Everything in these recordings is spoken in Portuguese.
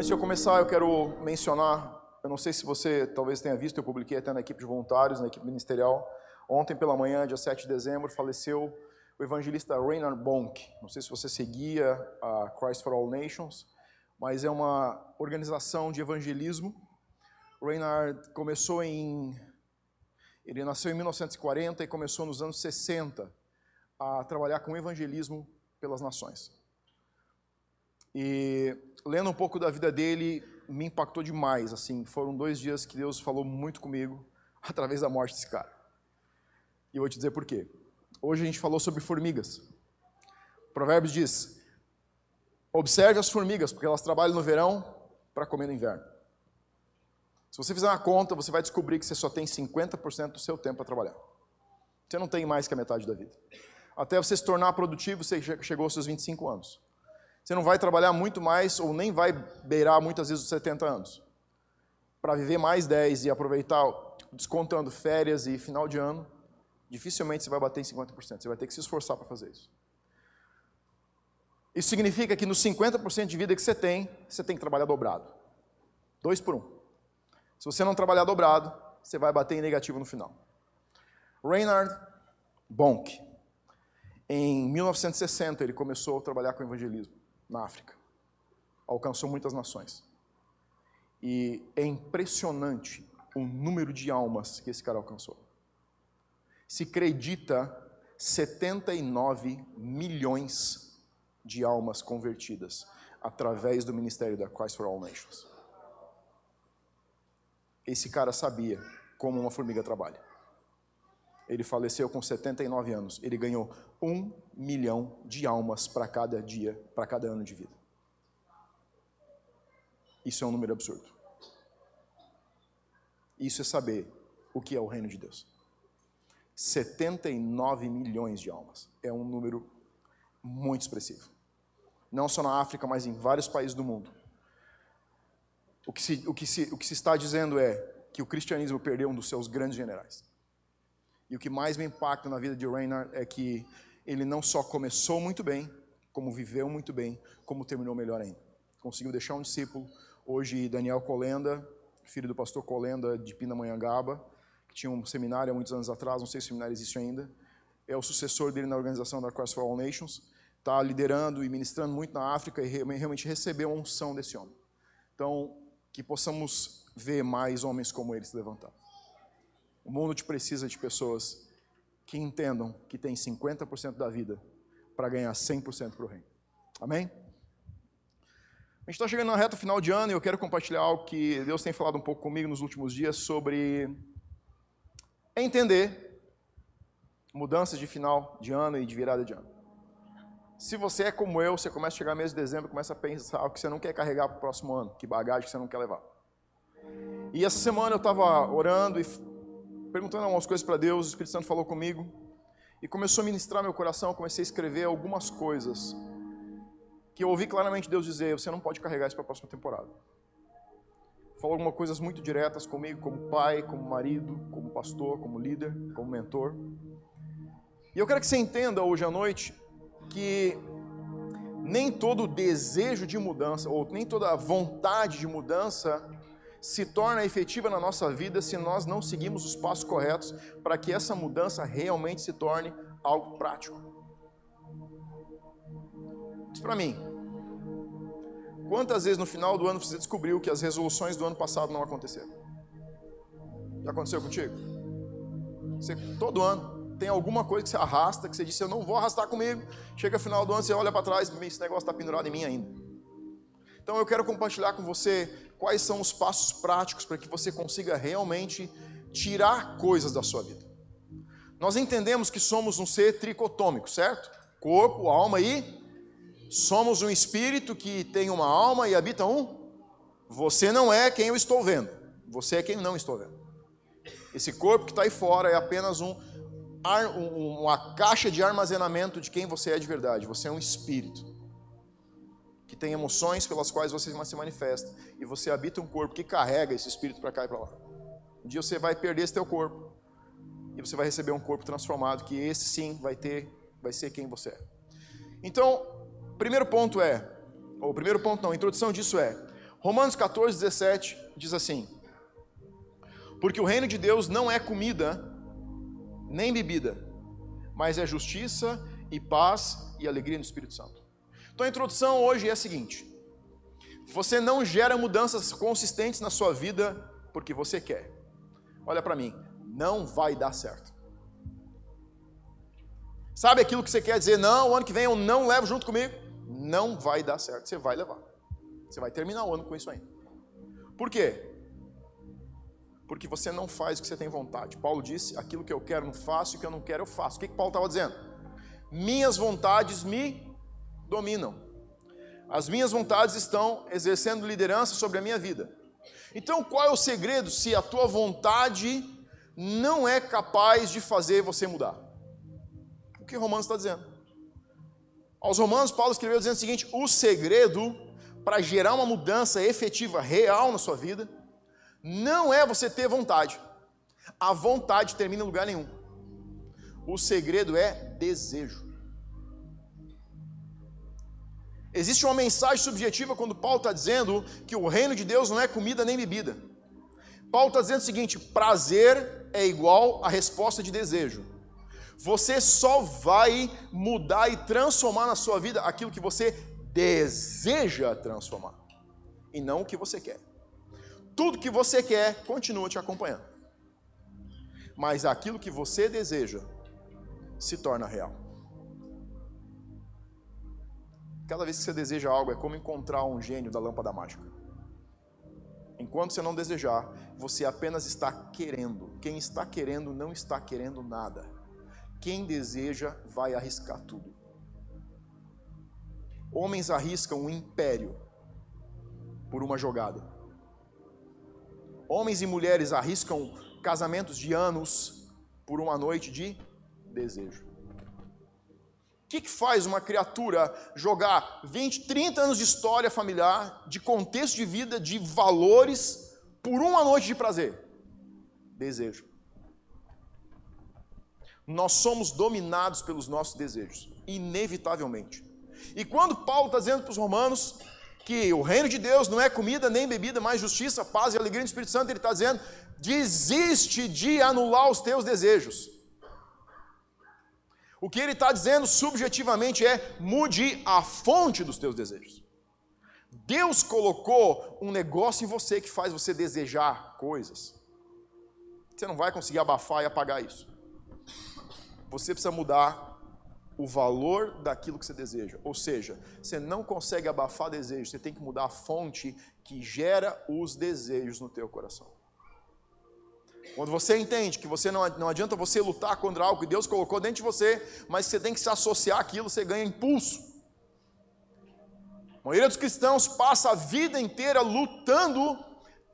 Antes de eu começar, eu quero mencionar, eu não sei se você talvez tenha visto, eu publiquei até na equipe de voluntários, na equipe ministerial. Ontem pela manhã, dia 7 de dezembro, faleceu o evangelista Reinhard Bonk. Não sei se você seguia a Christ for All Nations, mas é uma organização de evangelismo. Reinhard começou em ele nasceu em 1940 e começou nos anos 60 a trabalhar com evangelismo pelas nações. E lendo um pouco da vida dele, me impactou demais. Assim, foram dois dias que Deus falou muito comigo através da morte desse cara. E eu vou te dizer por quê. Hoje a gente falou sobre formigas. Provérbios diz: observe as formigas, porque elas trabalham no verão para comer no inverno. Se você fizer uma conta, você vai descobrir que você só tem 50% do seu tempo para trabalhar. Você não tem mais que a metade da vida. Até você se tornar produtivo, você chegou aos seus 25 anos. Você não vai trabalhar muito mais ou nem vai beirar muitas vezes os 70 anos. Para viver mais 10 e aproveitar, descontando férias e final de ano, dificilmente você vai bater em 50%. Você vai ter que se esforçar para fazer isso. Isso significa que nos 50% de vida que você tem, você tem que trabalhar dobrado. Dois por um. Se você não trabalhar dobrado, você vai bater em negativo no final. Reinhard Bonk, em 1960, ele começou a trabalhar com evangelismo na África. Alcançou muitas nações. E é impressionante o número de almas que esse cara alcançou. Se acredita 79 milhões de almas convertidas através do ministério da Christ for All Nations. Esse cara sabia como uma formiga trabalha. Ele faleceu com 79 anos. Ele ganhou um milhão de almas para cada dia, para cada ano de vida. Isso é um número absurdo. Isso é saber o que é o reino de Deus. 79 milhões de almas. É um número muito expressivo. Não só na África, mas em vários países do mundo. O que, se, o, que se, o que se está dizendo é que o cristianismo perdeu um dos seus grandes generais. E o que mais me impacta na vida de Reinhard é que ele não só começou muito bem, como viveu muito bem, como terminou melhor ainda. Conseguiu deixar um discípulo. Hoje, Daniel Colenda, filho do pastor Colenda de Pindamonhangaba, que tinha um seminário há muitos anos atrás, não sei se o seminário existe ainda, é o sucessor dele na organização da Cross for All Nations, está liderando e ministrando muito na África e realmente recebeu a unção desse homem. Então, que possamos ver mais homens como ele se levantar. O mundo te precisa de pessoas que entendam que tem 50% da vida para ganhar 100% para o reino. Amém? A gente está chegando na reta final de ano e eu quero compartilhar algo que Deus tem falado um pouco comigo nos últimos dias sobre entender mudanças de final de ano e de virada de ano. Se você é como eu, você começa a chegar mês de dezembro começa a pensar o que você não quer carregar para o próximo ano, que bagagem que você não quer levar. E essa semana eu estava orando e perguntando algumas coisas para Deus, o Espírito Santo falou comigo e começou a ministrar meu coração, eu comecei a escrever algumas coisas que eu ouvi claramente Deus dizer, você não pode carregar isso para a próxima temporada. Falou algumas coisas muito diretas comigo, como pai, como marido, como pastor, como líder, como mentor. E eu quero que você entenda hoje à noite que nem todo desejo de mudança, ou nem toda vontade de mudança, se torna efetiva na nossa vida se nós não seguimos os passos corretos para que essa mudança realmente se torne algo prático. Diz para mim, quantas vezes no final do ano você descobriu que as resoluções do ano passado não aconteceram? Já aconteceu contigo? Você, todo ano tem alguma coisa que você arrasta, que você disse, eu não vou arrastar comigo. Chega final do ano, você olha para trás, esse negócio está pendurado em mim ainda. Então eu quero compartilhar com você quais são os passos práticos para que você consiga realmente tirar coisas da sua vida. Nós entendemos que somos um ser tricotômico, certo? Corpo, alma e somos um espírito que tem uma alma e habita um. Você não é quem eu estou vendo, você é quem não estou vendo. Esse corpo que está aí fora é apenas um uma caixa de armazenamento de quem você é de verdade. Você é um espírito tem emoções pelas quais você se manifesta e você habita um corpo que carrega esse espírito para cá e para lá. Um dia você vai perder esse teu corpo e você vai receber um corpo transformado que esse sim vai ter, vai ser quem você é. Então, primeiro ponto é, ou primeiro ponto não, a introdução disso é, Romanos 14, 17 diz assim: Porque o reino de Deus não é comida nem bebida, mas é justiça e paz e alegria no Espírito Santo. Então a introdução hoje é a seguinte: você não gera mudanças consistentes na sua vida porque você quer. Olha para mim, não vai dar certo. Sabe aquilo que você quer dizer, não, o ano que vem eu não levo junto comigo? Não vai dar certo, você vai levar. Você vai terminar o ano com isso aí. Por quê? Porque você não faz o que você tem vontade. Paulo disse: aquilo que eu quero não faço, o que eu não quero eu faço. O que, que Paulo estava dizendo? Minhas vontades me dominam. As minhas vontades estão exercendo liderança sobre a minha vida. Então, qual é o segredo se a tua vontade não é capaz de fazer você mudar? O que Romanos está dizendo? Aos Romanos, Paulo escreveu dizendo o seguinte: o segredo para gerar uma mudança efetiva, real na sua vida, não é você ter vontade. A vontade termina em lugar nenhum. O segredo é desejo. Existe uma mensagem subjetiva quando Paulo está dizendo que o reino de Deus não é comida nem bebida. Paulo está dizendo o seguinte: prazer é igual a resposta de desejo. Você só vai mudar e transformar na sua vida aquilo que você deseja transformar e não o que você quer. Tudo que você quer continua te acompanhando, mas aquilo que você deseja se torna real. Cada vez que você deseja algo, é como encontrar um gênio da lâmpada mágica. Enquanto você não desejar, você apenas está querendo. Quem está querendo não está querendo nada. Quem deseja vai arriscar tudo. Homens arriscam um império por uma jogada. Homens e mulheres arriscam casamentos de anos por uma noite de desejo. Que, que faz uma criatura jogar 20, 30 anos de história familiar, de contexto de vida, de valores, por uma noite de prazer? Desejo. Nós somos dominados pelos nossos desejos, inevitavelmente. E quando Paulo está dizendo para os romanos que o reino de Deus não é comida nem bebida, mas justiça, paz e alegria no Espírito Santo, ele está dizendo: desiste de anular os teus desejos. O que ele está dizendo subjetivamente é: mude a fonte dos teus desejos. Deus colocou um negócio em você que faz você desejar coisas. Você não vai conseguir abafar e apagar isso. Você precisa mudar o valor daquilo que você deseja. Ou seja, você não consegue abafar desejo, você tem que mudar a fonte que gera os desejos no teu coração. Quando você entende que você não, não adianta você lutar contra algo que Deus colocou dentro de você, mas você tem que se associar àquilo, você ganha impulso. A maioria dos cristãos passa a vida inteira lutando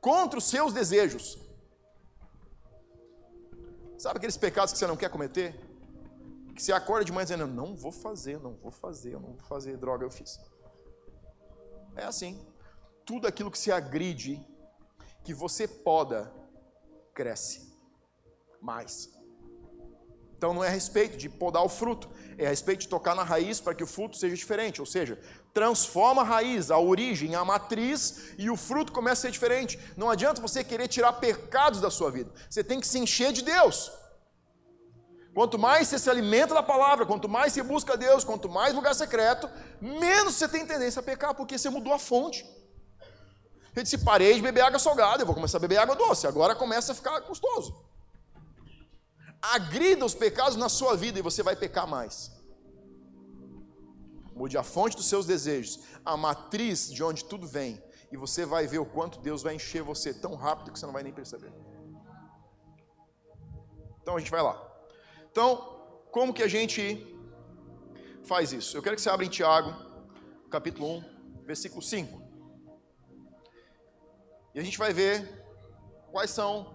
contra os seus desejos. Sabe aqueles pecados que você não quer cometer? que você acorda de manhã dizendo, não vou fazer, não vou fazer, eu não vou fazer, droga, eu fiz. É assim. Tudo aquilo que se agride, que você poda, cresce mais. Então não é a respeito de podar o fruto, é a respeito de tocar na raiz para que o fruto seja diferente. Ou seja, transforma a raiz, a origem, a matriz e o fruto começa a ser diferente. Não adianta você querer tirar pecados da sua vida. Você tem que se encher de Deus. Quanto mais você se alimenta da palavra, quanto mais você busca Deus, quanto mais lugar secreto, menos você tem tendência a pecar, porque você mudou a fonte. Ele disse: parei de beber água salgada, eu vou começar a beber água doce. Agora começa a ficar gostoso. Agrida os pecados na sua vida e você vai pecar mais. Mude a fonte dos seus desejos, a matriz de onde tudo vem, e você vai ver o quanto Deus vai encher você tão rápido que você não vai nem perceber. Então a gente vai lá. Então, como que a gente faz isso? Eu quero que você abra em Tiago, capítulo 1, versículo 5. E a gente vai ver quais são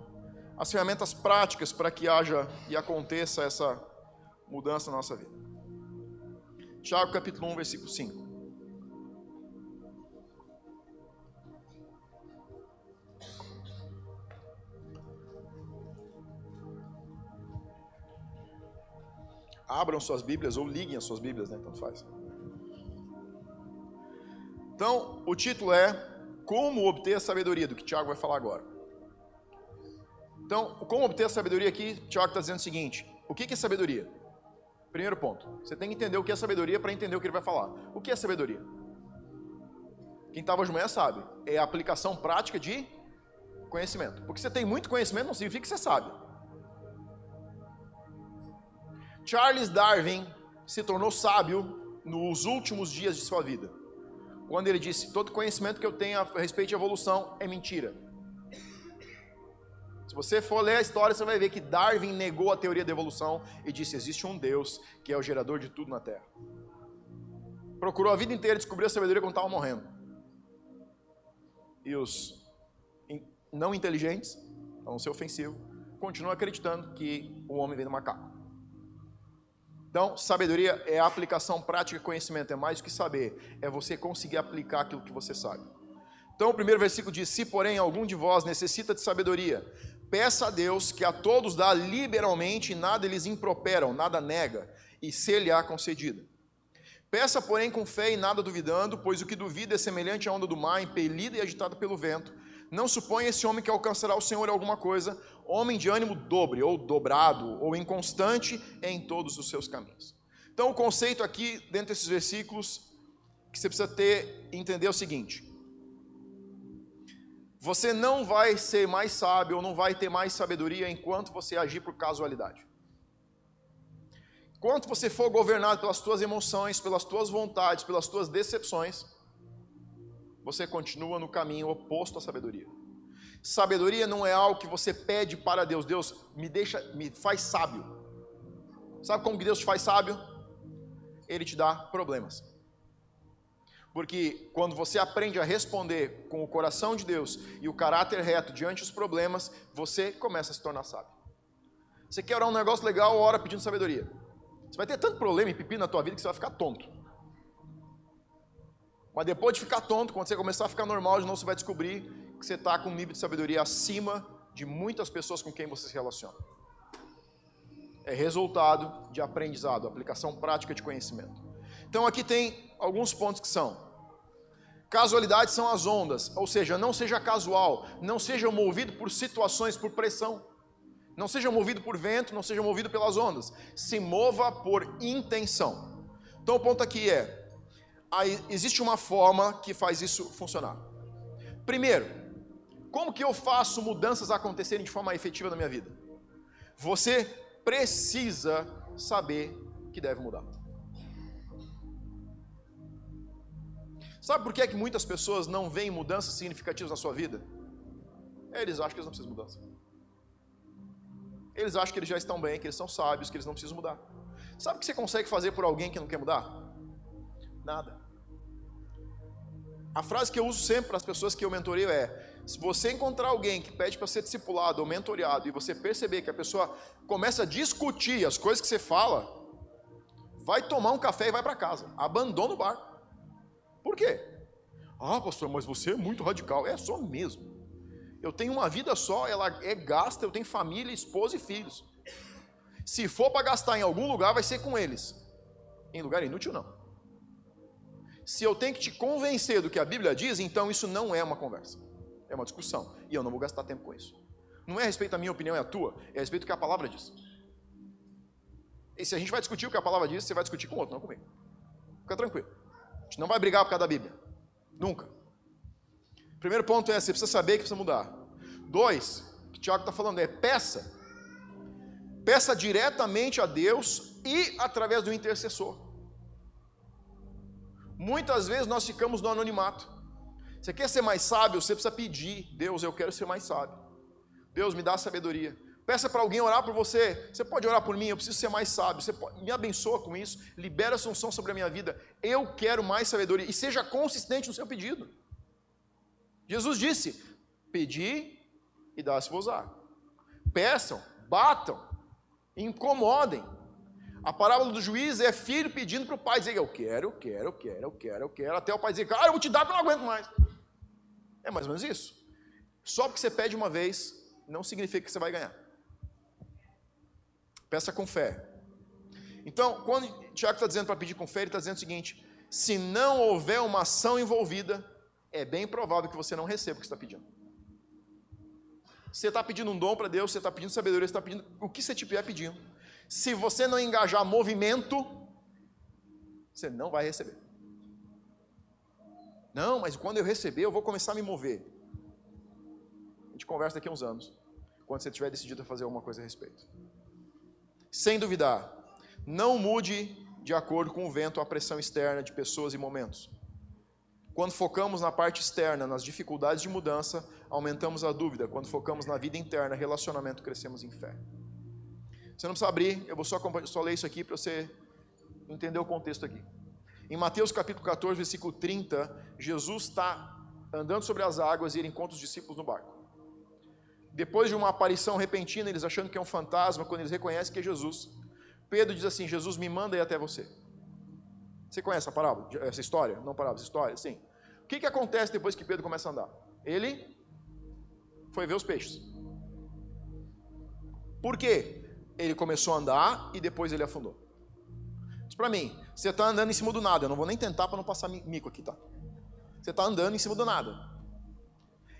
as ferramentas práticas para que haja e aconteça essa mudança na nossa vida. Tiago capítulo 1, versículo 5. abram suas Bíblias ou liguem as suas Bíblias, né? Tanto faz. Então, o título é como obter a sabedoria, do que Tiago vai falar agora. Então, como obter a sabedoria aqui, Tiago está dizendo o seguinte: o que é sabedoria? Primeiro ponto, você tem que entender o que é sabedoria para entender o que ele vai falar. O que é sabedoria? Quem estava hoje de manhã sabe, é a aplicação prática de conhecimento. Porque você tem muito conhecimento não significa que você sabe. Charles Darwin se tornou sábio nos últimos dias de sua vida. Quando ele disse: Todo conhecimento que eu tenho a respeito de evolução é mentira. Se você for ler a história, você vai ver que Darwin negou a teoria da evolução e disse: Existe um Deus que é o gerador de tudo na Terra. Procurou a vida inteira descobrir a sabedoria quando estava morrendo. E os não inteligentes, a não ser ofensivo, continuam acreditando que o homem vem do macaco. Então, sabedoria é a aplicação prática de conhecimento, é mais do que saber, é você conseguir aplicar aquilo que você sabe. Então, o primeiro versículo diz: Se, porém, algum de vós necessita de sabedoria, peça a Deus que a todos dá liberalmente e nada eles improperam, nada nega, e se lhe há concedido. Peça, porém, com fé e nada duvidando, pois o que duvida é semelhante à onda do mar, impelida e agitada pelo vento. Não suponha esse homem que alcançará o Senhor alguma coisa, homem de ânimo dobre, ou dobrado, ou inconstante em todos os seus caminhos. Então, o conceito aqui, dentro desses versículos, que você precisa ter, entender é o seguinte: você não vai ser mais sábio ou não vai ter mais sabedoria enquanto você agir por casualidade. Enquanto você for governado pelas tuas emoções, pelas tuas vontades, pelas tuas decepções, você continua no caminho oposto à sabedoria. Sabedoria não é algo que você pede para Deus. Deus me deixa, me faz sábio. Sabe como que Deus te faz sábio? Ele te dá problemas. Porque quando você aprende a responder com o coração de Deus e o caráter reto diante dos problemas, você começa a se tornar sábio. Você quer orar um negócio legal, ora pedindo sabedoria. Você vai ter tanto problema e pipi na tua vida que você vai ficar tonto. Mas depois de ficar tonto, quando você começar a ficar normal de novo, você vai descobrir que você está com um nível de sabedoria acima de muitas pessoas com quem você se relaciona. É resultado de aprendizado, aplicação prática de conhecimento. Então aqui tem alguns pontos que são: casualidades são as ondas, ou seja, não seja casual, não seja movido por situações, por pressão. Não seja movido por vento, não seja movido pelas ondas. Se mova por intenção. Então o ponto aqui é: existe uma forma que faz isso funcionar. Primeiro, como que eu faço mudanças acontecerem de forma efetiva na minha vida? Você precisa saber que deve mudar. Sabe por que, é que muitas pessoas não veem mudanças significativas na sua vida? Eles acham que eles não precisam de mudança. Eles acham que eles já estão bem, que eles são sábios, que eles não precisam mudar. Sabe o que você consegue fazer por alguém que não quer mudar? Nada. A frase que eu uso sempre para as pessoas que eu mentoreio é: se você encontrar alguém que pede para ser discipulado ou mentoreado e você perceber que a pessoa começa a discutir as coisas que você fala, vai tomar um café e vai para casa. Abandona o bar. Por quê? Ah, pastor, mas você é muito radical. É só mesmo. Eu tenho uma vida só, ela é gasta, eu tenho família, esposa e filhos. Se for para gastar em algum lugar, vai ser com eles. Em lugar inútil, não. Se eu tenho que te convencer do que a Bíblia diz, então isso não é uma conversa, é uma discussão. E eu não vou gastar tempo com isso. Não é a respeito da minha opinião, é a tua, é a respeito do que a palavra diz. E se a gente vai discutir o que a palavra diz, você vai discutir com o outro, não comigo. Fica tranquilo. A gente não vai brigar por causa da Bíblia. Nunca. Primeiro ponto é, você precisa saber que precisa mudar. Dois, o que o Tiago está falando é peça. Peça diretamente a Deus e através do intercessor. Muitas vezes nós ficamos no anonimato. Você quer ser mais sábio? Você precisa pedir. Deus, eu quero ser mais sábio. Deus, me dá sabedoria. Peça para alguém orar por você. Você pode orar por mim, eu preciso ser mais sábio. Você pode, me abençoa com isso. Libera essa unção sobre a minha vida. Eu quero mais sabedoria. E seja consistente no seu pedido. Jesus disse: Pedi e dá-se-vos-á. Peçam, batam, incomodem. A parábola do juiz é filho pedindo para o pai dizer: Eu quero, eu quero, eu quero, eu quero, eu quero, até o pai dizer: Cara, eu vou te dar porque eu não aguento mais. É mais ou menos isso. Só porque você pede uma vez, não significa que você vai ganhar. Peça com fé. Então, quando Tiago está dizendo para pedir com fé, ele está dizendo o seguinte: se não houver uma ação envolvida, é bem provável que você não receba o que está pedindo. Você está pedindo um dom para Deus, você está pedindo sabedoria, você está pedindo o que você estiver pedindo. Se você não engajar movimento, você não vai receber. Não, mas quando eu receber, eu vou começar a me mover. A gente conversa daqui a uns anos, quando você tiver decidido a fazer alguma coisa a respeito. Sem duvidar, não mude de acordo com o vento a pressão externa de pessoas e momentos. Quando focamos na parte externa, nas dificuldades de mudança, aumentamos a dúvida. Quando focamos na vida interna, relacionamento, crescemos em fé. Você não precisa abrir, eu vou só, só ler isso aqui para você entender o contexto aqui. Em Mateus capítulo 14, versículo 30, Jesus está andando sobre as águas e ele encontra os discípulos no barco. Depois de uma aparição repentina, eles achando que é um fantasma, quando eles reconhecem que é Jesus, Pedro diz assim: Jesus me manda ir até você. Você conhece essa parábola, essa história? Não parábola, essa história? Sim. O que, que acontece depois que Pedro começa a andar? Ele foi ver os peixes. Por quê? Ele começou a andar e depois ele afundou. Diz para mim, você está andando em cima do nada. Eu não vou nem tentar para não passar mico aqui, tá? Você está andando em cima do nada.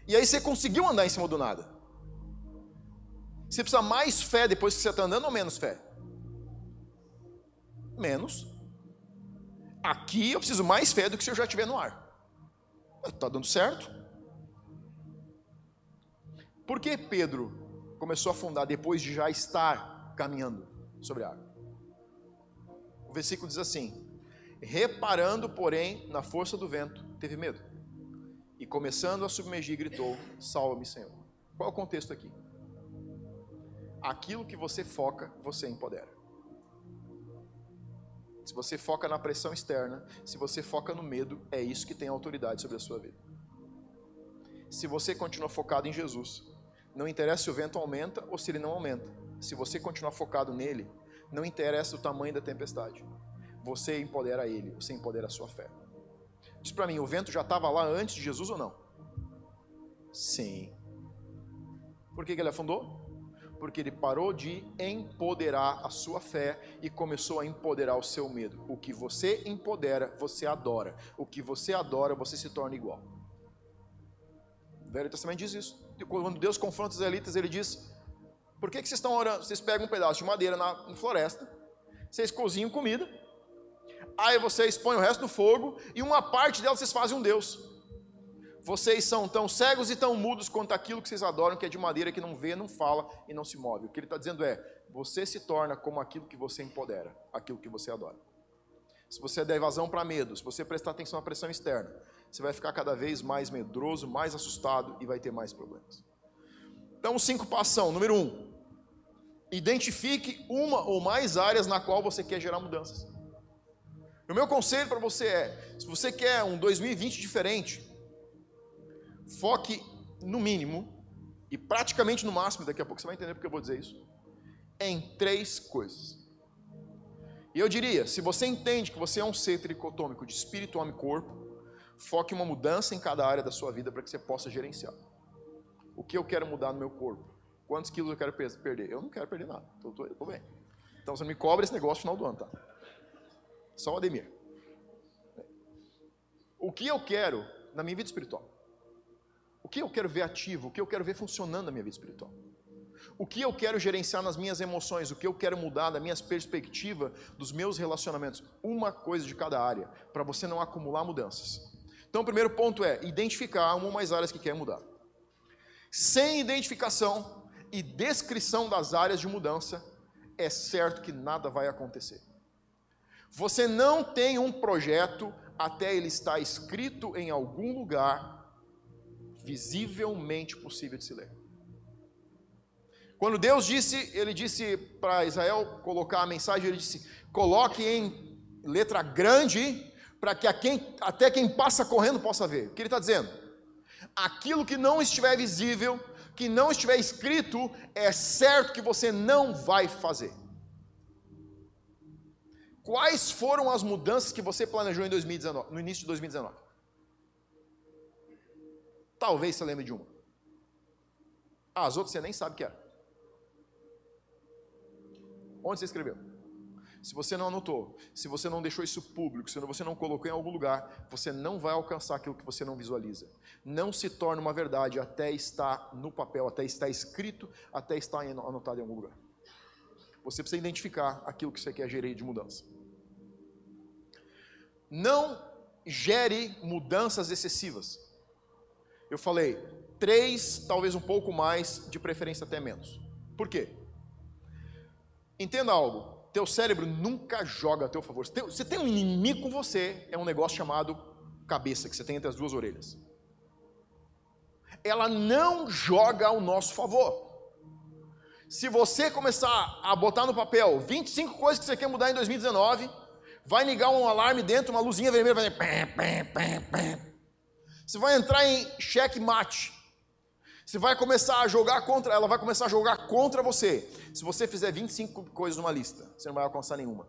E aí você conseguiu andar em cima do nada. Você precisa mais fé depois que você está andando ou menos fé? Menos. Aqui eu preciso mais fé do que se eu já estiver no ar. Está dando certo? Por que Pedro começou a afundar depois de já estar caminhando sobre a água? O versículo diz assim: Reparando, porém, na força do vento, teve medo. E começando a submergir, gritou: Salva-me, Senhor. Qual é o contexto aqui? Aquilo que você foca, você empodera. Se você foca na pressão externa, se você foca no medo, é isso que tem autoridade sobre a sua vida. Se você continua focado em Jesus, não interessa se o vento aumenta ou se ele não aumenta. Se você continuar focado nele, não interessa o tamanho da tempestade. Você empodera ele, você empodera a sua fé. Diz para mim, o vento já estava lá antes de Jesus ou não? Sim. Por que, que ele afundou? porque ele parou de empoderar a sua fé e começou a empoderar o seu medo. O que você empodera, você adora. O que você adora, você se torna igual. O Velho Testamento diz isso. Quando Deus confronta os israelitas, ele diz: Por que, que vocês estão orando? Vocês pegam um pedaço de madeira na, na floresta, vocês cozinham comida, aí vocês põem o resto no fogo, e uma parte dela vocês fazem um Deus vocês são tão cegos e tão mudos quanto aquilo que vocês adoram, que é de madeira que não vê, não fala e não se move. O que ele está dizendo é: você se torna como aquilo que você empodera, aquilo que você adora. Se você der evasão para medo, se você prestar atenção à pressão externa, você vai ficar cada vez mais medroso, mais assustado e vai ter mais problemas. Então, os cinco passos número um, identifique uma ou mais áreas na qual você quer gerar mudanças. O meu conselho para você é: se você quer um 2020 diferente, foque no mínimo, e praticamente no máximo, daqui a pouco você vai entender porque eu vou dizer isso, em três coisas. E eu diria, se você entende que você é um ser tricotômico de espírito, alma e corpo, foque uma mudança em cada área da sua vida para que você possa gerenciar. O que eu quero mudar no meu corpo? Quantos quilos eu quero perder? Eu não quero perder nada, estou bem. Então você me cobra esse negócio no final do ano, tá? Só o Ademir. O que eu quero na minha vida espiritual? O que eu quero ver ativo? O que eu quero ver funcionando na minha vida espiritual? O que eu quero gerenciar nas minhas emoções? O que eu quero mudar da minha perspectiva, dos meus relacionamentos? Uma coisa de cada área, para você não acumular mudanças. Então, o primeiro ponto é identificar uma ou mais áreas que quer mudar. Sem identificação e descrição das áreas de mudança, é certo que nada vai acontecer. Você não tem um projeto até ele estar escrito em algum lugar visivelmente possível de se ler. Quando Deus disse, ele disse para Israel colocar a mensagem, ele disse: coloque em letra grande para que quem, até quem passa correndo possa ver. O que ele está dizendo? Aquilo que não estiver visível, que não estiver escrito, é certo que você não vai fazer. Quais foram as mudanças que você planejou em 2019, no início de 2019? Talvez você lembre de uma. As outras você nem sabe o que é. Onde você escreveu? Se você não anotou, se você não deixou isso público, se você não colocou em algum lugar, você não vai alcançar aquilo que você não visualiza. Não se torna uma verdade até estar no papel, até estar escrito, até estar anotado em algum lugar. Você precisa identificar aquilo que você quer gerir de mudança. Não gere mudanças excessivas. Eu falei, três, talvez um pouco mais, de preferência até menos. Por quê? Entenda algo teu cérebro nunca joga a teu favor. Você tem um inimigo com você, é um negócio chamado cabeça, que você tem entre as duas orelhas. Ela não joga ao nosso favor. Se você começar a botar no papel 25 coisas que você quer mudar em 2019, vai ligar um alarme dentro, uma luzinha vermelha, vai. Você vai entrar em checkmate. Você vai começar a jogar contra, ela vai começar a jogar contra você. Se você fizer 25 coisas numa lista, você não vai alcançar nenhuma.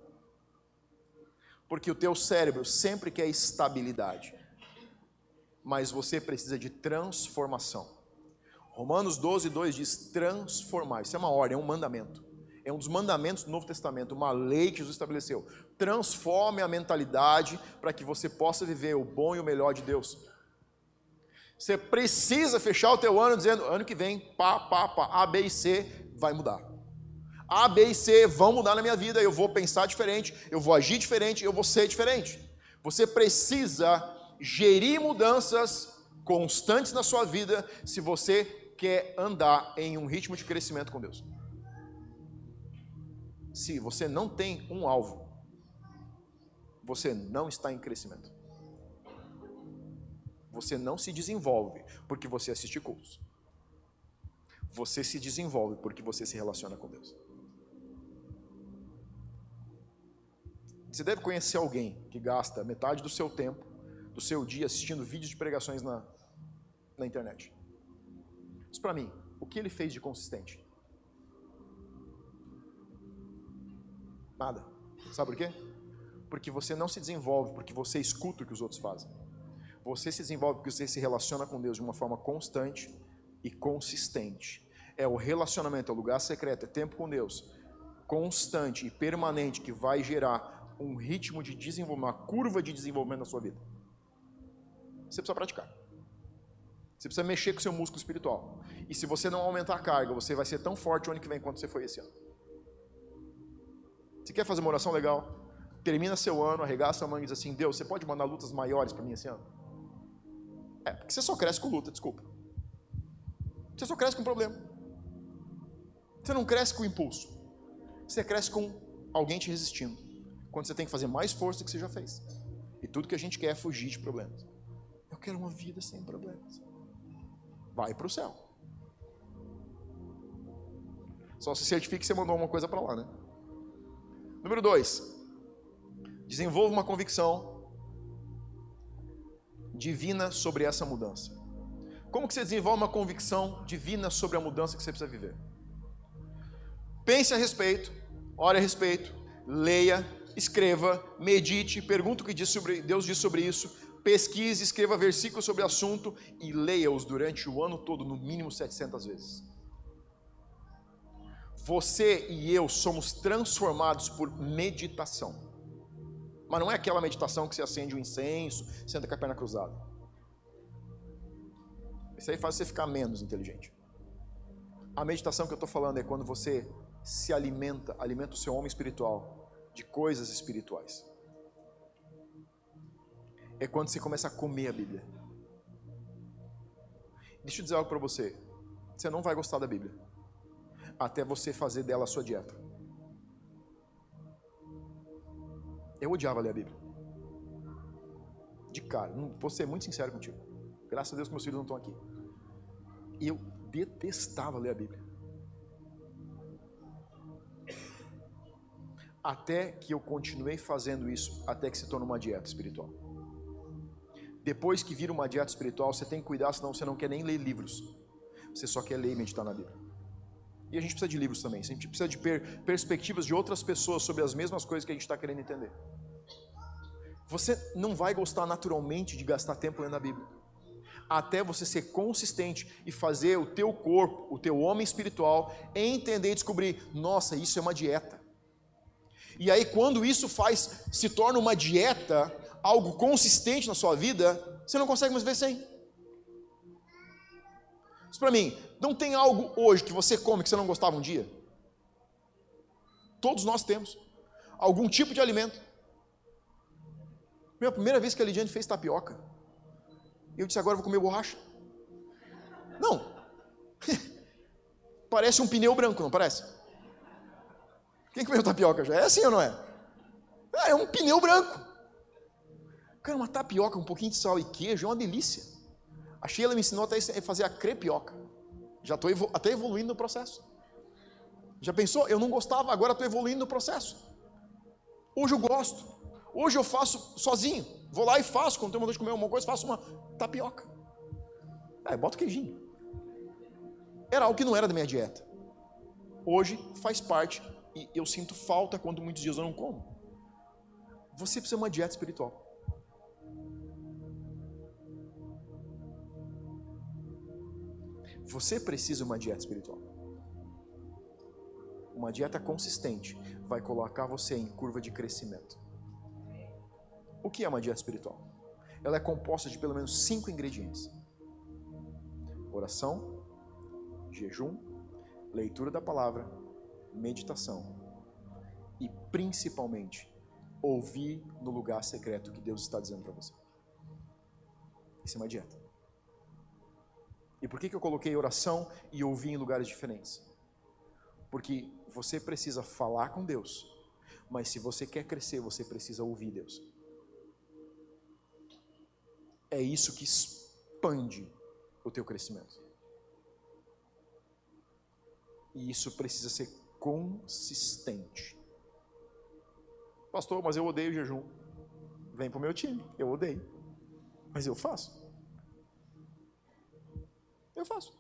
Porque o teu cérebro sempre quer estabilidade. Mas você precisa de transformação. Romanos 12, 2 diz transformar. Isso é uma ordem, é um mandamento. É um dos mandamentos do Novo Testamento, uma lei que Jesus estabeleceu. Transforme a mentalidade para que você possa viver o bom e o melhor de Deus. Você precisa fechar o teu ano dizendo, ano que vem, pá, pá, pá, A, B e C vai mudar. A, B e C vão mudar na minha vida, eu vou pensar diferente, eu vou agir diferente, eu vou ser diferente. Você precisa gerir mudanças constantes na sua vida se você quer andar em um ritmo de crescimento com Deus. Se você não tem um alvo, você não está em crescimento você não se desenvolve porque você assiste cultos. Você se desenvolve porque você se relaciona com Deus. Você deve conhecer alguém que gasta metade do seu tempo, do seu dia, assistindo vídeos de pregações na, na internet. Diz para mim, o que ele fez de consistente? Nada. Sabe por quê? Porque você não se desenvolve, porque você escuta o que os outros fazem. Você se desenvolve porque você se relaciona com Deus de uma forma constante e consistente. É o relacionamento, é o lugar secreto, é tempo com Deus, constante e permanente, que vai gerar um ritmo de desenvolvimento, uma curva de desenvolvimento na sua vida. Você precisa praticar. Você precisa mexer com o seu músculo espiritual. E se você não aumentar a carga, você vai ser tão forte o ano que vem quanto você foi esse ano. Você quer fazer uma oração legal? Termina seu ano, arregaça a mão e diz assim: Deus, você pode mandar lutas maiores para mim esse ano? É, porque você só cresce com luta, desculpa. Você só cresce com problema. Você não cresce com impulso. Você cresce com alguém te resistindo. Quando você tem que fazer mais força do que você já fez. E tudo que a gente quer é fugir de problemas. Eu quero uma vida sem problemas. Vai para o céu. Só se certifique que você mandou uma coisa para lá, né? Número dois. Desenvolva uma convicção divina sobre essa mudança. Como que você desenvolve uma convicção divina sobre a mudança que você precisa viver? Pense a respeito, ore a respeito, leia, escreva, medite, pergunte o que Deus diz sobre isso, pesquise, escreva versículos sobre o assunto e leia-os durante o ano todo, no mínimo 700 vezes. Você e eu somos transformados por meditação. Mas não é aquela meditação que você acende um incenso, senta com a perna cruzada. Isso aí faz você ficar menos inteligente. A meditação que eu estou falando é quando você se alimenta, alimenta o seu homem espiritual de coisas espirituais. É quando você começa a comer a Bíblia. Deixa eu dizer algo para você. Você não vai gostar da Bíblia até você fazer dela a sua dieta. Eu odiava ler a Bíblia. De cara, vou ser muito sincero contigo. Graças a Deus que meus filhos não estão aqui. Eu detestava ler a Bíblia. Até que eu continuei fazendo isso, até que se tornou uma dieta espiritual. Depois que vira uma dieta espiritual, você tem que cuidar, senão você não quer nem ler livros. Você só quer ler e meditar na Bíblia. E a gente precisa de livros também. A gente precisa de per perspectivas de outras pessoas sobre as mesmas coisas que a gente está querendo entender. Você não vai gostar naturalmente de gastar tempo lendo a Bíblia. Até você ser consistente e fazer o teu corpo, o teu homem espiritual, entender e descobrir, nossa, isso é uma dieta. E aí, quando isso faz, se torna uma dieta, algo consistente na sua vida, você não consegue mais ver sem. Isso para mim, não tem algo hoje que você come que você não gostava um dia? Todos nós temos. Algum tipo de alimento. Minha primeira vez que a Lidiane fez tapioca, eu disse: agora eu vou comer borracha. Não. parece um pneu branco, não parece? Quem comeu tapioca já? É assim ou não é? É, é um pneu branco. Cara, uma tapioca, um pouquinho de sal e queijo é uma delícia. A Sheila me ensinou até a fazer a crepioca. Já estou até evoluindo no processo. Já pensou? Eu não gostava, agora estou evoluindo no processo. Hoje eu gosto. Hoje eu faço sozinho. Vou lá e faço. Quando tenho vontade de comer alguma coisa, faço uma tapioca. É, bota queijinho. Era algo que não era da minha dieta. Hoje faz parte e eu sinto falta quando muitos dias eu não como. Você precisa de uma dieta espiritual. Você precisa de uma dieta espiritual. Uma dieta consistente vai colocar você em curva de crescimento. O que é uma dieta espiritual? Ela é composta de pelo menos cinco ingredientes: oração, jejum, leitura da palavra, meditação e principalmente ouvir no lugar secreto que Deus está dizendo para você. Isso é uma dieta. E por que, que eu coloquei oração e ouvir em lugares diferentes? Porque você precisa falar com Deus, mas se você quer crescer, você precisa ouvir Deus. É isso que expande o teu crescimento. E isso precisa ser consistente. Pastor, mas eu odeio jejum. Vem para o meu time, eu odeio. Mas eu faço. Eu faço.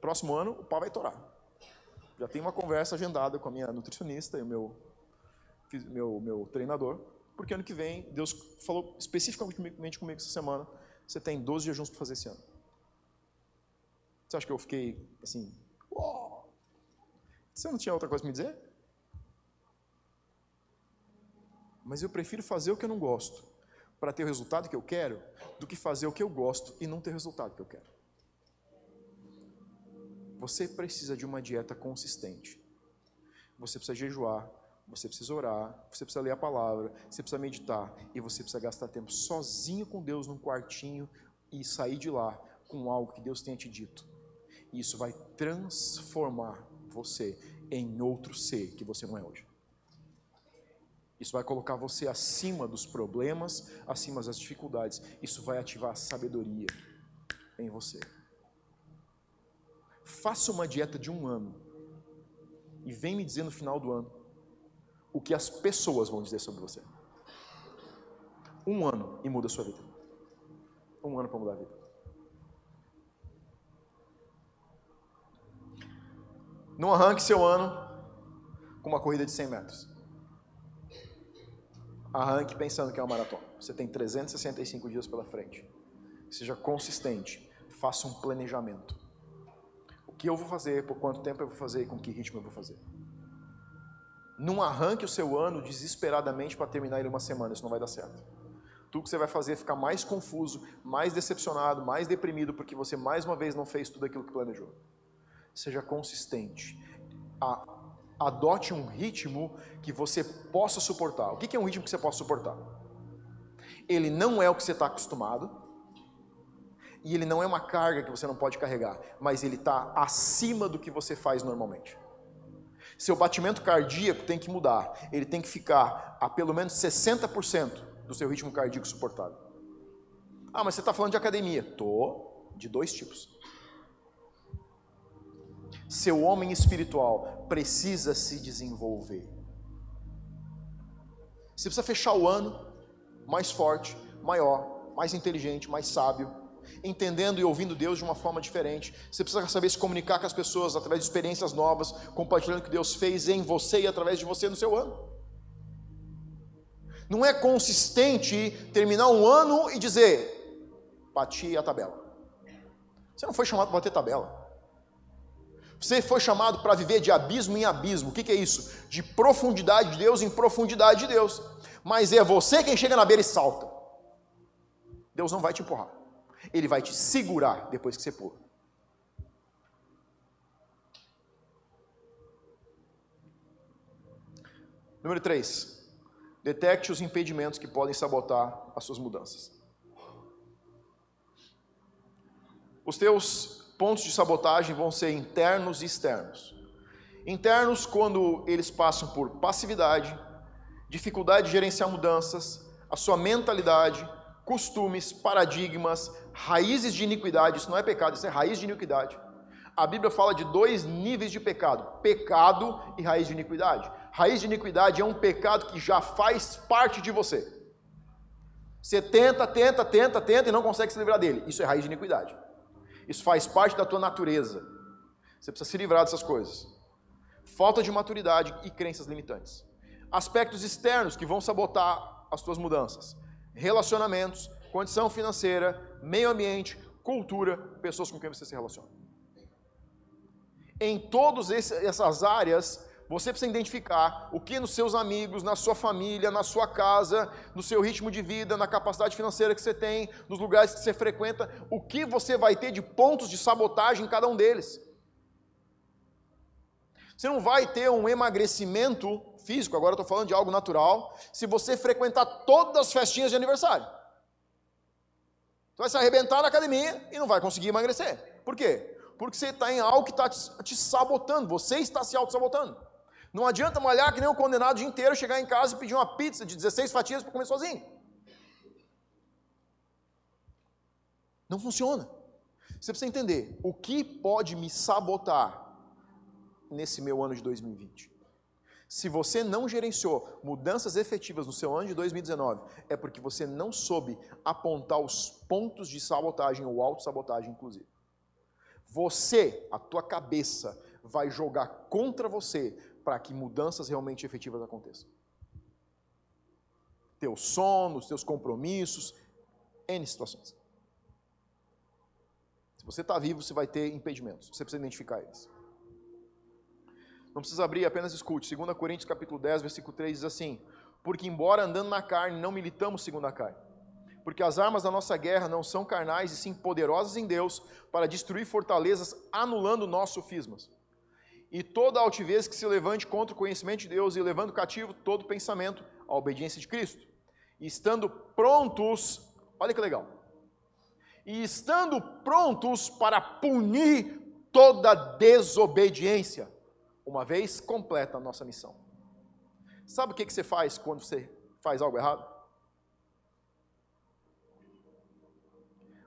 Próximo ano, o pau vai torar. Já tenho uma conversa agendada com a minha nutricionista e o meu, meu, meu treinador, porque ano que vem, Deus falou especificamente comigo essa semana, você tem 12 jejuns para fazer esse ano. Você acha que eu fiquei assim, uou! Você não tinha outra coisa para me dizer? Mas eu prefiro fazer o que eu não gosto para ter o resultado que eu quero do que fazer o que eu gosto e não ter o resultado que eu quero. Você precisa de uma dieta consistente. Você precisa jejuar, você precisa orar, você precisa ler a palavra, você precisa meditar e você precisa gastar tempo sozinho com Deus num quartinho e sair de lá com algo que Deus tenha te dito. Isso vai transformar você em outro ser que você não é hoje. Isso vai colocar você acima dos problemas, acima das dificuldades. Isso vai ativar a sabedoria em você. Faça uma dieta de um ano e vem me dizer no final do ano o que as pessoas vão dizer sobre você. Um ano e muda a sua vida. Um ano para mudar a vida. Não arranque seu ano com uma corrida de 100 metros. Arranque pensando que é uma maratona. Você tem 365 dias pela frente. Seja consistente. Faça um planejamento. O que eu vou fazer, por quanto tempo eu vou fazer e com que ritmo eu vou fazer. Não arranque o seu ano desesperadamente para terminar ele uma semana, isso não vai dar certo. Tudo que você vai fazer é ficar mais confuso, mais decepcionado, mais deprimido, porque você mais uma vez não fez tudo aquilo que planejou. Seja consistente. A adote um ritmo que você possa suportar. O que é um ritmo que você possa suportar? Ele não é o que você está acostumado, e ele não é uma carga que você não pode carregar, mas ele está acima do que você faz normalmente. Seu batimento cardíaco tem que mudar, ele tem que ficar a pelo menos 60% do seu ritmo cardíaco suportável. Ah, mas você está falando de academia? Tô, de dois tipos. Seu homem espiritual precisa se desenvolver. Você precisa fechar o ano mais forte, maior, mais inteligente, mais sábio, entendendo e ouvindo Deus de uma forma diferente. Você precisa saber se comunicar com as pessoas através de experiências novas, compartilhando o que Deus fez em você e através de você no seu ano. Não é consistente terminar um ano e dizer, bati a tabela. Você não foi chamado para bater tabela. Você foi chamado para viver de abismo em abismo. O que, que é isso? De profundidade de Deus em profundidade de Deus. Mas é você quem chega na beira e salta. Deus não vai te empurrar. Ele vai te segurar depois que você pula. Número 3. Detecte os impedimentos que podem sabotar as suas mudanças. Os teus pontos de sabotagem vão ser internos e externos. Internos, quando eles passam por passividade, dificuldade de gerenciar mudanças, a sua mentalidade, costumes, paradigmas, raízes de iniquidade. Isso não é pecado, isso é raiz de iniquidade. A Bíblia fala de dois níveis de pecado: pecado e raiz de iniquidade. Raiz de iniquidade é um pecado que já faz parte de você. Você tenta, tenta, tenta, tenta e não consegue se livrar dele. Isso é raiz de iniquidade. Isso faz parte da tua natureza. Você precisa se livrar dessas coisas. Falta de maturidade e crenças limitantes. Aspectos externos que vão sabotar as tuas mudanças: relacionamentos, condição financeira, meio ambiente, cultura, pessoas com quem você se relaciona. Em todas essas áreas, você precisa identificar o que nos seus amigos, na sua família, na sua casa, no seu ritmo de vida, na capacidade financeira que você tem, nos lugares que você frequenta, o que você vai ter de pontos de sabotagem em cada um deles. Você não vai ter um emagrecimento físico, agora estou falando de algo natural, se você frequentar todas as festinhas de aniversário. Você vai se arrebentar na academia e não vai conseguir emagrecer. Por quê? Porque você está em algo que está te sabotando, você está se auto-sabotando. Não adianta malhar que nem um condenado o dia inteiro, chegar em casa e pedir uma pizza de 16 fatias para comer sozinho. Não funciona. Você precisa entender o que pode me sabotar nesse meu ano de 2020. Se você não gerenciou mudanças efetivas no seu ano de 2019, é porque você não soube apontar os pontos de sabotagem ou autossabotagem, inclusive. Você, a tua cabeça, vai jogar contra você para que mudanças realmente efetivas aconteçam. Teus sonos, teus compromissos, N situações. Se você está vivo, você vai ter impedimentos. Você precisa identificar eles. Não precisa abrir, apenas escute. 2 Coríntios capítulo 10, versículo 3 diz assim: Porque embora andando na carne, não militamos segundo a carne. Porque as armas da nossa guerra não são carnais, e sim poderosas em Deus, para destruir fortalezas, anulando nossos sofismas e toda altivez que se levante contra o conhecimento de Deus e levando cativo todo pensamento à obediência de Cristo. E estando prontos, olha que legal. E estando prontos para punir toda desobediência, uma vez completa a nossa missão. Sabe o que você faz quando você faz algo errado?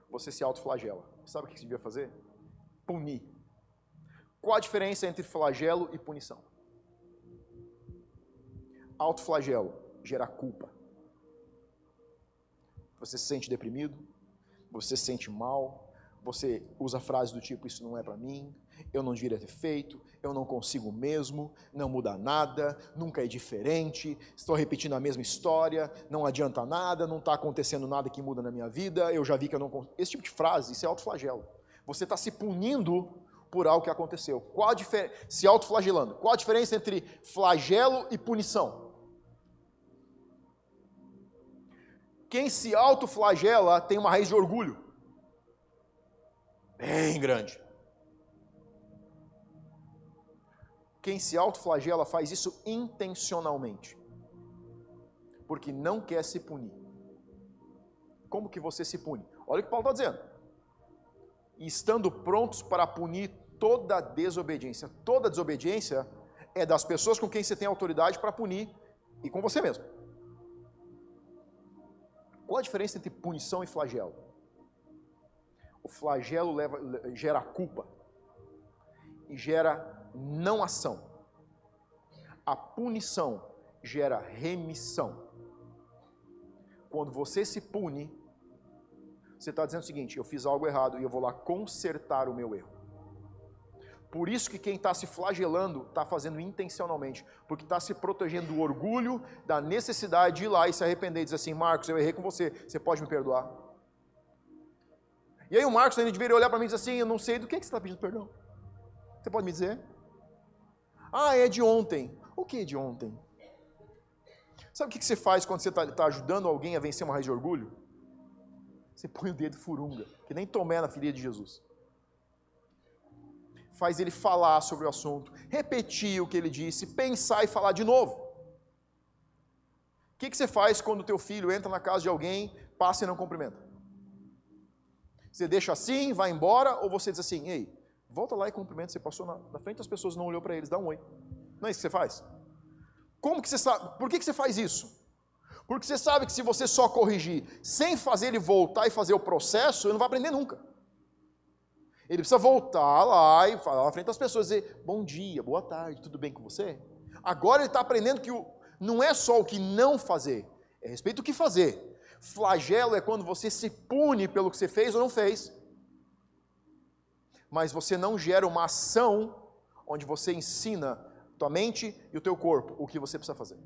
Você se autoflagela. Sabe o que você devia fazer? Punir. Qual a diferença entre flagelo e punição? Autoflagelo gera culpa. Você se sente deprimido, você se sente mal, você usa frases do tipo: Isso não é para mim, eu não devia ter feito, eu não consigo mesmo, não muda nada, nunca é diferente, estou repetindo a mesma história, não adianta nada, não está acontecendo nada que muda na minha vida, eu já vi que eu não consigo. Esse tipo de frase, isso é autoflagelo. Você está se punindo por algo que aconteceu. Qual a diferença? Se autoflagelando. Qual a diferença entre flagelo e punição? Quem se autoflagela tem uma raiz de orgulho. Bem grande. Quem se autoflagela faz isso intencionalmente. Porque não quer se punir. Como que você se pune? Olha o que Paulo está dizendo. estando prontos para punir toda desobediência. Toda desobediência é das pessoas com quem você tem autoridade para punir e com você mesmo. Qual a diferença entre punição e flagelo? O flagelo leva, gera culpa e gera não ação. A punição gera remissão. Quando você se pune, você está dizendo o seguinte: eu fiz algo errado e eu vou lá consertar o meu erro. Por isso que quem está se flagelando está fazendo intencionalmente, porque está se protegendo do orgulho, da necessidade de ir lá e se arrepender e dizer assim, Marcos, eu errei com você, você pode me perdoar? E aí o Marcos ele deveria olhar para mim e dizer assim, eu não sei do que, que você está pedindo perdão. Você pode me dizer? Ah, é de ontem. O que é de ontem? Sabe o que você faz quando você está tá ajudando alguém a vencer uma raiz de orgulho? Você põe o dedo furunga, que nem Tomé na filha de Jesus. Faz ele falar sobre o assunto, repetir o que ele disse, pensar e falar de novo. O que, que você faz quando teu filho entra na casa de alguém, passa e não cumprimenta? Você deixa assim, vai embora, ou você diz assim, ei, volta lá e cumprimenta, você passou na, na frente das pessoas, não olhou para eles, dá um oi. Não é isso que você faz? Como que você sabe? Por que, que você faz isso? Porque você sabe que se você só corrigir sem fazer ele voltar e fazer o processo, ele não vai aprender nunca. Ele precisa voltar lá e falar na frente das pessoas e dizer: Bom dia, boa tarde, tudo bem com você? Agora ele está aprendendo que o, não é só o que não fazer, é respeito o que fazer. Flagelo é quando você se pune pelo que você fez ou não fez, mas você não gera uma ação onde você ensina tua mente e o teu corpo, o que você precisa fazer.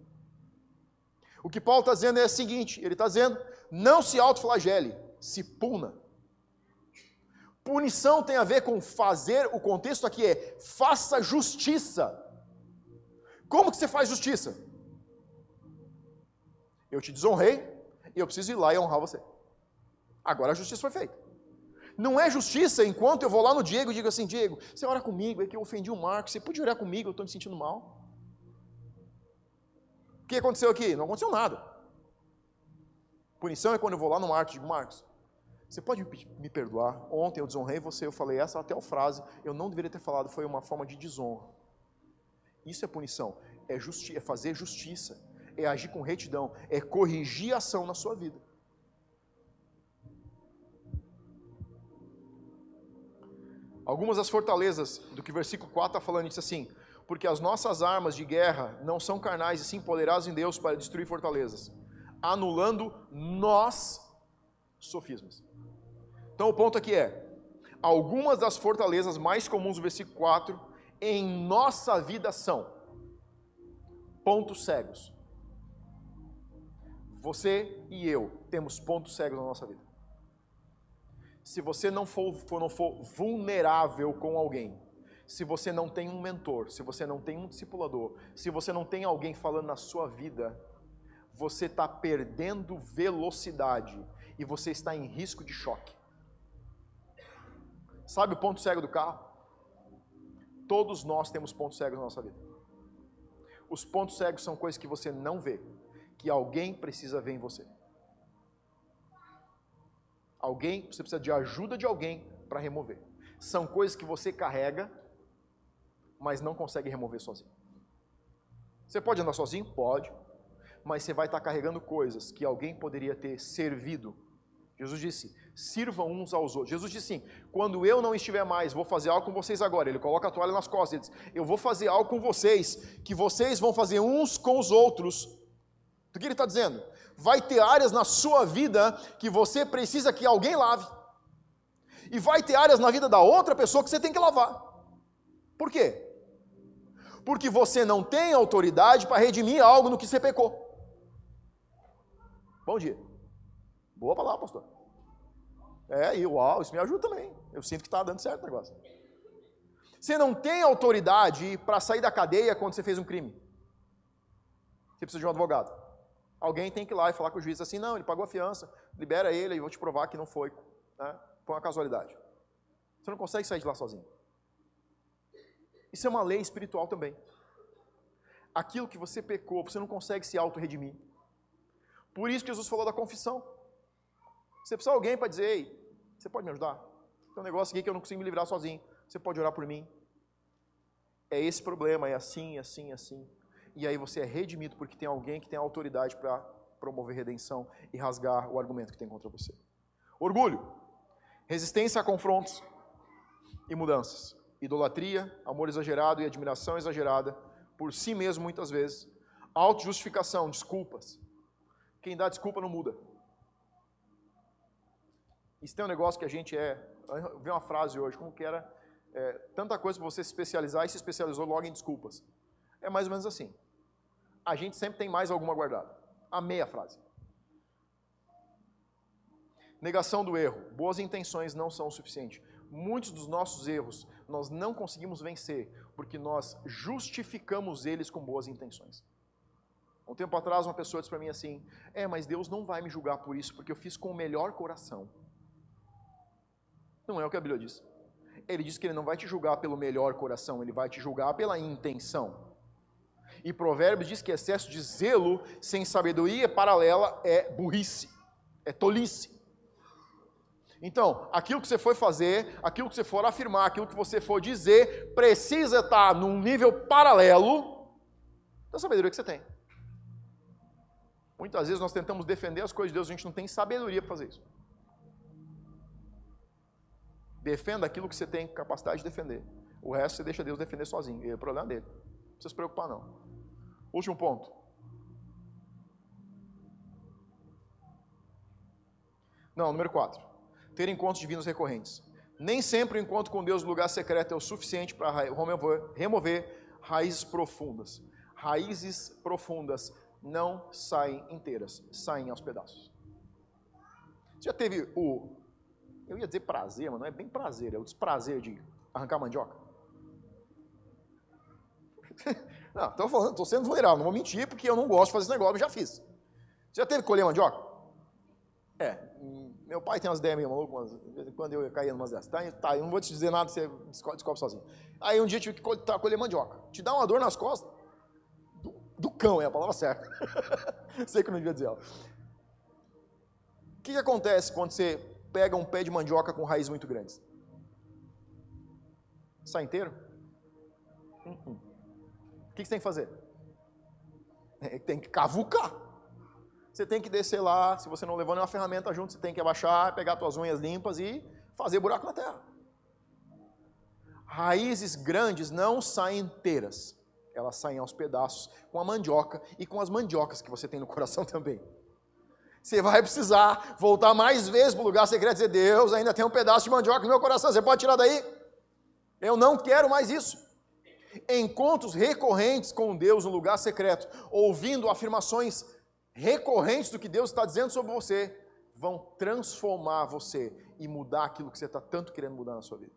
O que Paulo está dizendo é o seguinte: ele está dizendo, não se autoflagele, se puna. Punição tem a ver com fazer, o contexto aqui é faça justiça. Como que você faz justiça? Eu te desonrei e eu preciso ir lá e honrar você. Agora a justiça foi feita. Não é justiça enquanto eu vou lá no Diego e digo assim: Diego, você ora comigo, é que eu ofendi o Marcos, você pode orar comigo, eu estou me sentindo mal. O que aconteceu aqui? Não aconteceu nada. Punição é quando eu vou lá no Marcos e digo: Marcos, você pode me perdoar? Ontem eu desonrei você, eu falei essa até a frase, eu não deveria ter falado, foi uma forma de desonra. Isso é punição, é, justi é fazer justiça, é agir com retidão, é corrigir a ação na sua vida. Algumas das fortalezas do que o versículo 4 está falando, diz assim: porque as nossas armas de guerra não são carnais e sim poderosas em Deus para destruir fortalezas, anulando nós sofismas. Então o ponto aqui é: algumas das fortalezas mais comuns do versículo 4 em nossa vida são pontos cegos. Você e eu temos pontos cegos na nossa vida se você não for, for, não for vulnerável com alguém, se você não tem um mentor, se você não tem um discipulador, se você não tem alguém falando na sua vida, você está perdendo velocidade e você está em risco de choque. Sabe o ponto cego do carro? Todos nós temos pontos cegos na nossa vida. Os pontos cegos são coisas que você não vê, que alguém precisa ver em você. Alguém, você precisa de ajuda de alguém para remover. São coisas que você carrega, mas não consegue remover sozinho. Você pode andar sozinho? Pode. Mas você vai estar carregando coisas que alguém poderia ter servido. Jesus disse: sirvam uns aos outros. Jesus disse assim: quando eu não estiver mais, vou fazer algo com vocês agora. Ele coloca a toalha nas costas. Ele diz: eu vou fazer algo com vocês, que vocês vão fazer uns com os outros. O que ele está dizendo? vai ter áreas na sua vida que você precisa que alguém lave. E vai ter áreas na vida da outra pessoa que você tem que lavar. Por quê? Porque você não tem autoridade para redimir algo no que você pecou. Bom dia. Boa palavra, pastor. É, e uau, isso me ajuda também. Eu sinto que está dando certo o negócio. Você não tem autoridade para sair da cadeia quando você fez um crime. Você precisa de um advogado. Alguém tem que ir lá e falar com o juiz assim, não, ele pagou a fiança, libera ele e vou te provar que não foi. Né? Foi uma casualidade. Você não consegue sair de lá sozinho. Isso é uma lei espiritual também. Aquilo que você pecou, você não consegue se auto-redimir. Por isso que Jesus falou da confissão. Você precisa de alguém para dizer, ei, você pode me ajudar? Tem um negócio aqui que eu não consigo me livrar sozinho. Você pode orar por mim? É esse problema, é assim, assim, assim e aí você é redimido porque tem alguém que tem autoridade para promover redenção e rasgar o argumento que tem contra você. Orgulho, resistência a confrontos e mudanças, idolatria, amor exagerado e admiração exagerada por si mesmo muitas vezes, autojustificação, desculpas. Quem dá desculpa não muda. Isso tem um negócio que a gente é. Vi uma frase hoje, como que era? É, tanta coisa para você se especializar e se especializou logo em desculpas. É mais ou menos assim a gente sempre tem mais alguma guardada. Amei a frase. Negação do erro. Boas intenções não são o suficiente. Muitos dos nossos erros nós não conseguimos vencer porque nós justificamos eles com boas intenções. Um tempo atrás, uma pessoa disse para mim assim: É, mas Deus não vai me julgar por isso, porque eu fiz com o melhor coração. Não é o que a Bíblia diz. Ele diz que ele não vai te julgar pelo melhor coração, ele vai te julgar pela intenção. E Provérbios diz que excesso de zelo sem sabedoria paralela é burrice, é tolice. Então, aquilo que você for fazer, aquilo que você for afirmar, aquilo que você for dizer, precisa estar num nível paralelo da sabedoria que você tem. Muitas vezes nós tentamos defender as coisas de Deus, a gente não tem sabedoria para fazer isso. Defenda aquilo que você tem capacidade de defender. O resto você deixa Deus defender sozinho. E é o problema dele. Não precisa se preocupar, não. Último ponto. Não, número 4. Ter encontros divinos recorrentes. Nem sempre o encontro com Deus no lugar secreto é o suficiente para remover, raízes profundas. Raízes profundas não saem inteiras, saem aos pedaços. Você já teve o, eu ia dizer prazer, mas não é bem prazer, é o desprazer de arrancar mandioca? não, estou falando, estou sendo vulnerável, não vou mentir, porque eu não gosto de fazer esse negócio, mas já fiz. Você já teve que colher mandioca? É, meu pai tem umas ideias meio malucas, quando eu caía umas dessas. Tá, tá, eu não vou te dizer nada, você descobre sozinho. Aí um dia tive que colher mandioca. Te dá uma dor nas costas? do cão, é a palavra certa. Sei que eu não devia dizer ela. O que, que acontece quando você pega um pé de mandioca com raízes muito grandes? Sai inteiro? Uh -uh. O que, que você tem que fazer? É, tem que cavucar. Você tem que descer lá, se você não levou nenhuma ferramenta junto, você tem que abaixar, pegar suas unhas limpas e fazer buraco na terra. Raízes grandes não saem inteiras elas saem aos pedaços com a mandioca e com as mandiocas que você tem no coração também. Você vai precisar voltar mais vezes para o lugar secreto e dizer: Deus, ainda tem um pedaço de mandioca no meu coração, você pode tirar daí? Eu não quero mais isso. Encontros recorrentes com Deus no lugar secreto, ouvindo afirmações recorrentes do que Deus está dizendo sobre você, vão transformar você e mudar aquilo que você está tanto querendo mudar na sua vida.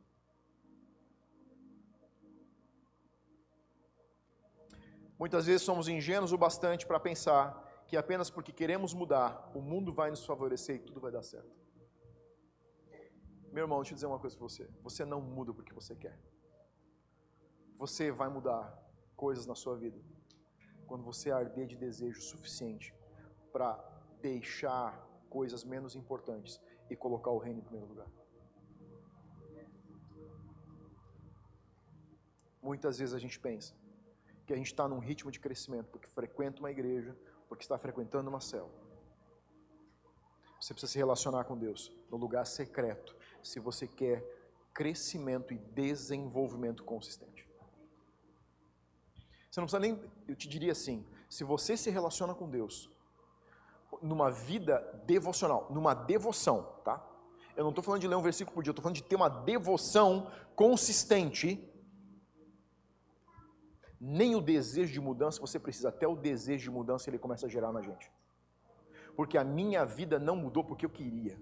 Muitas vezes somos ingênuos o bastante para pensar que apenas porque queremos mudar, o mundo vai nos favorecer e tudo vai dar certo. Meu irmão, deixa eu dizer uma coisa para você. Você não muda porque você quer. Você vai mudar coisas na sua vida quando você arder de desejo suficiente para deixar coisas menos importantes e colocar o reino em primeiro lugar. Muitas vezes a gente pensa, que a gente está num ritmo de crescimento, porque frequenta uma igreja, porque está frequentando uma célula. Você precisa se relacionar com Deus no lugar secreto, se você quer crescimento e desenvolvimento consistente. Você não precisa nem, eu te diria assim, se você se relaciona com Deus numa vida devocional, numa devoção, tá? Eu não estou falando de ler um versículo por dia, eu estou falando de ter uma devoção consistente nem o desejo de mudança você precisa, até o desejo de mudança ele começa a gerar na gente. Porque a minha vida não mudou porque eu queria.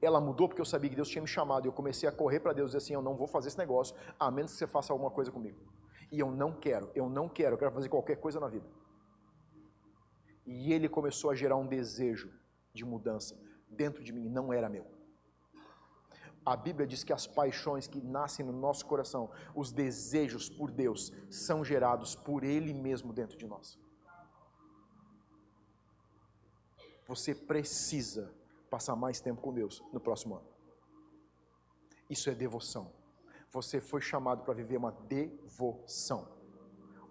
Ela mudou porque eu sabia que Deus tinha me chamado e eu comecei a correr para Deus e dizer assim: eu não vou fazer esse negócio, a menos que você faça alguma coisa comigo. E eu não quero, eu não quero, eu quero fazer qualquer coisa na vida. E ele começou a gerar um desejo de mudança dentro de mim, não era meu. A Bíblia diz que as paixões que nascem no nosso coração, os desejos por Deus, são gerados por Ele mesmo dentro de nós. Você precisa passar mais tempo com Deus no próximo ano. Isso é devoção. Você foi chamado para viver uma devoção.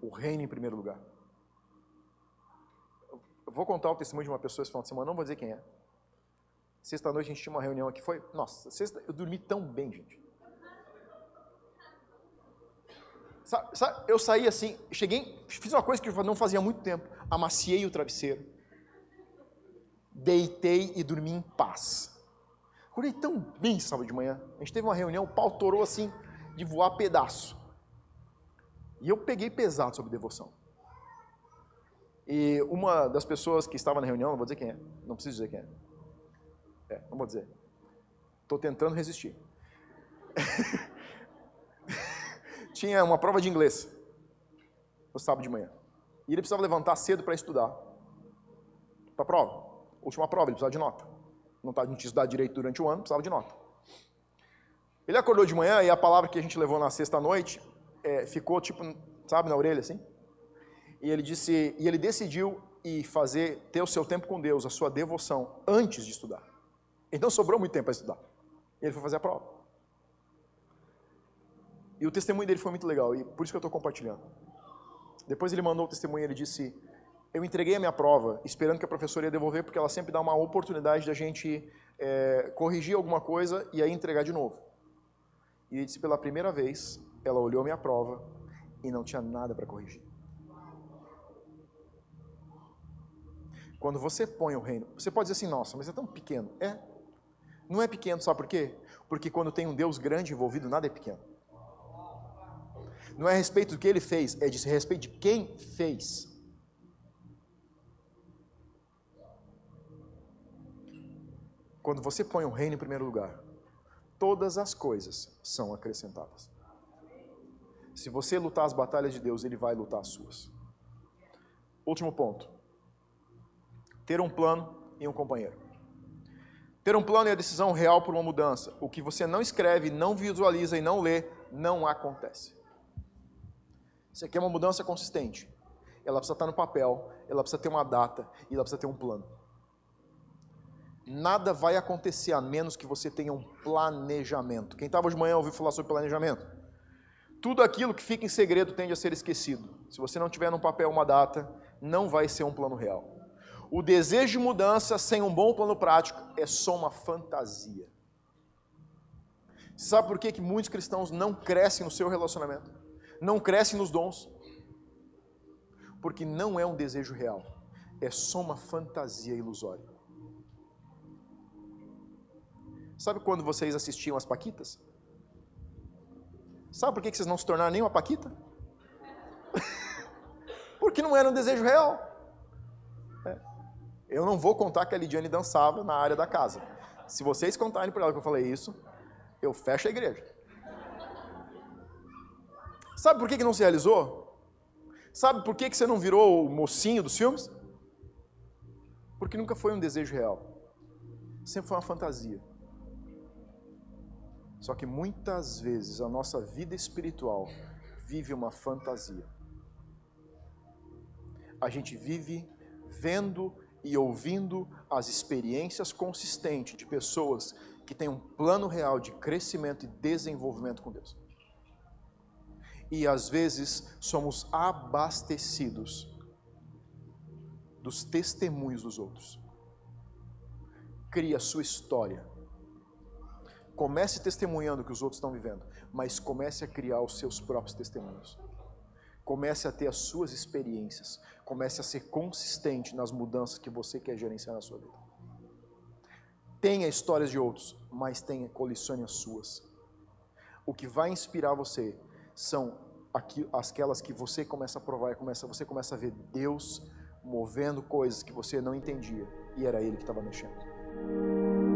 O reino em primeiro lugar. Eu vou contar o testemunho de uma pessoa esse final de semana, não vou dizer quem é. Sexta-noite a gente tinha uma reunião aqui, foi. Nossa, sexta, eu dormi tão bem, gente. Sabe, sabe, eu saí assim, cheguei, fiz uma coisa que eu não fazia há muito tempo. Amaciei o travesseiro, deitei e dormi em paz. Acordei tão bem sábado de manhã. A gente teve uma reunião, o pau torou assim, de voar pedaço. E eu peguei pesado sobre devoção. E uma das pessoas que estava na reunião, não vou dizer quem é, não preciso dizer quem é É, não vou dizer. Estou tentando resistir. tinha uma prova de inglês no sábado de manhã. E ele precisava levantar cedo para estudar. Para a prova. Última prova, ele precisava de nota. Não, tá, não tinha estudado direito durante o ano, precisava de nota. Ele acordou de manhã e a palavra que a gente levou na sexta-noite é, ficou tipo, sabe, na orelha assim. E ele disse, e ele decidiu ir fazer, ter o seu tempo com Deus, a sua devoção, antes de estudar. Então sobrou muito tempo para estudar. E ele foi fazer a prova. E o testemunho dele foi muito legal, e por isso que eu estou compartilhando. Depois ele mandou o testemunho, ele disse: Eu entreguei a minha prova, esperando que a professora ia devolver, porque ela sempre dá uma oportunidade da gente é, corrigir alguma coisa e aí entregar de novo. E ele disse: Pela primeira vez, ela olhou a minha prova e não tinha nada para corrigir. Quando você põe o reino, você pode dizer assim: Nossa, mas é tão pequeno. É. Não é pequeno, sabe por quê? Porque quando tem um Deus grande envolvido, nada é pequeno. Não é a respeito do que ele fez, é de respeito de quem fez. Quando você põe o reino em primeiro lugar, todas as coisas são acrescentadas. Se você lutar as batalhas de Deus, Ele vai lutar as suas. Último ponto: ter um plano e um companheiro. Ter um plano e a decisão real por uma mudança. O que você não escreve, não visualiza e não lê, não acontece. Você quer uma mudança consistente. Ela precisa estar no papel, ela precisa ter uma data e ela precisa ter um plano. Nada vai acontecer a menos que você tenha um planejamento. Quem estava de manhã ouviu falar sobre planejamento? Tudo aquilo que fica em segredo tende a ser esquecido. Se você não tiver no papel uma data, não vai ser um plano real. O desejo de mudança sem um bom plano prático é só uma fantasia. Sabe por que, que muitos cristãos não crescem no seu relacionamento? não cresce nos dons, porque não é um desejo real, é só uma fantasia ilusória. Sabe quando vocês assistiam as Paquitas? Sabe por que vocês não se tornaram nem uma Paquita? porque não era um desejo real. Eu não vou contar que a Lidiane dançava na área da casa. Se vocês contarem para ela que eu falei isso, eu fecho a igreja. Sabe por que, que não se realizou? Sabe por que, que você não virou o mocinho dos filmes? Porque nunca foi um desejo real. Sempre foi uma fantasia. Só que muitas vezes a nossa vida espiritual vive uma fantasia. A gente vive vendo e ouvindo as experiências consistentes de pessoas que têm um plano real de crescimento e desenvolvimento com Deus e às vezes somos abastecidos dos testemunhos dos outros. Crie a sua história. Comece testemunhando o que os outros estão vivendo, mas comece a criar os seus próprios testemunhos. Comece a ter as suas experiências. Comece a ser consistente nas mudanças que você quer gerenciar na sua vida. Tenha histórias de outros, mas tenha, colecione as suas. O que vai inspirar você são aquelas que você começa a provar, começa, você começa a ver Deus movendo coisas que você não entendia e era Ele que estava mexendo.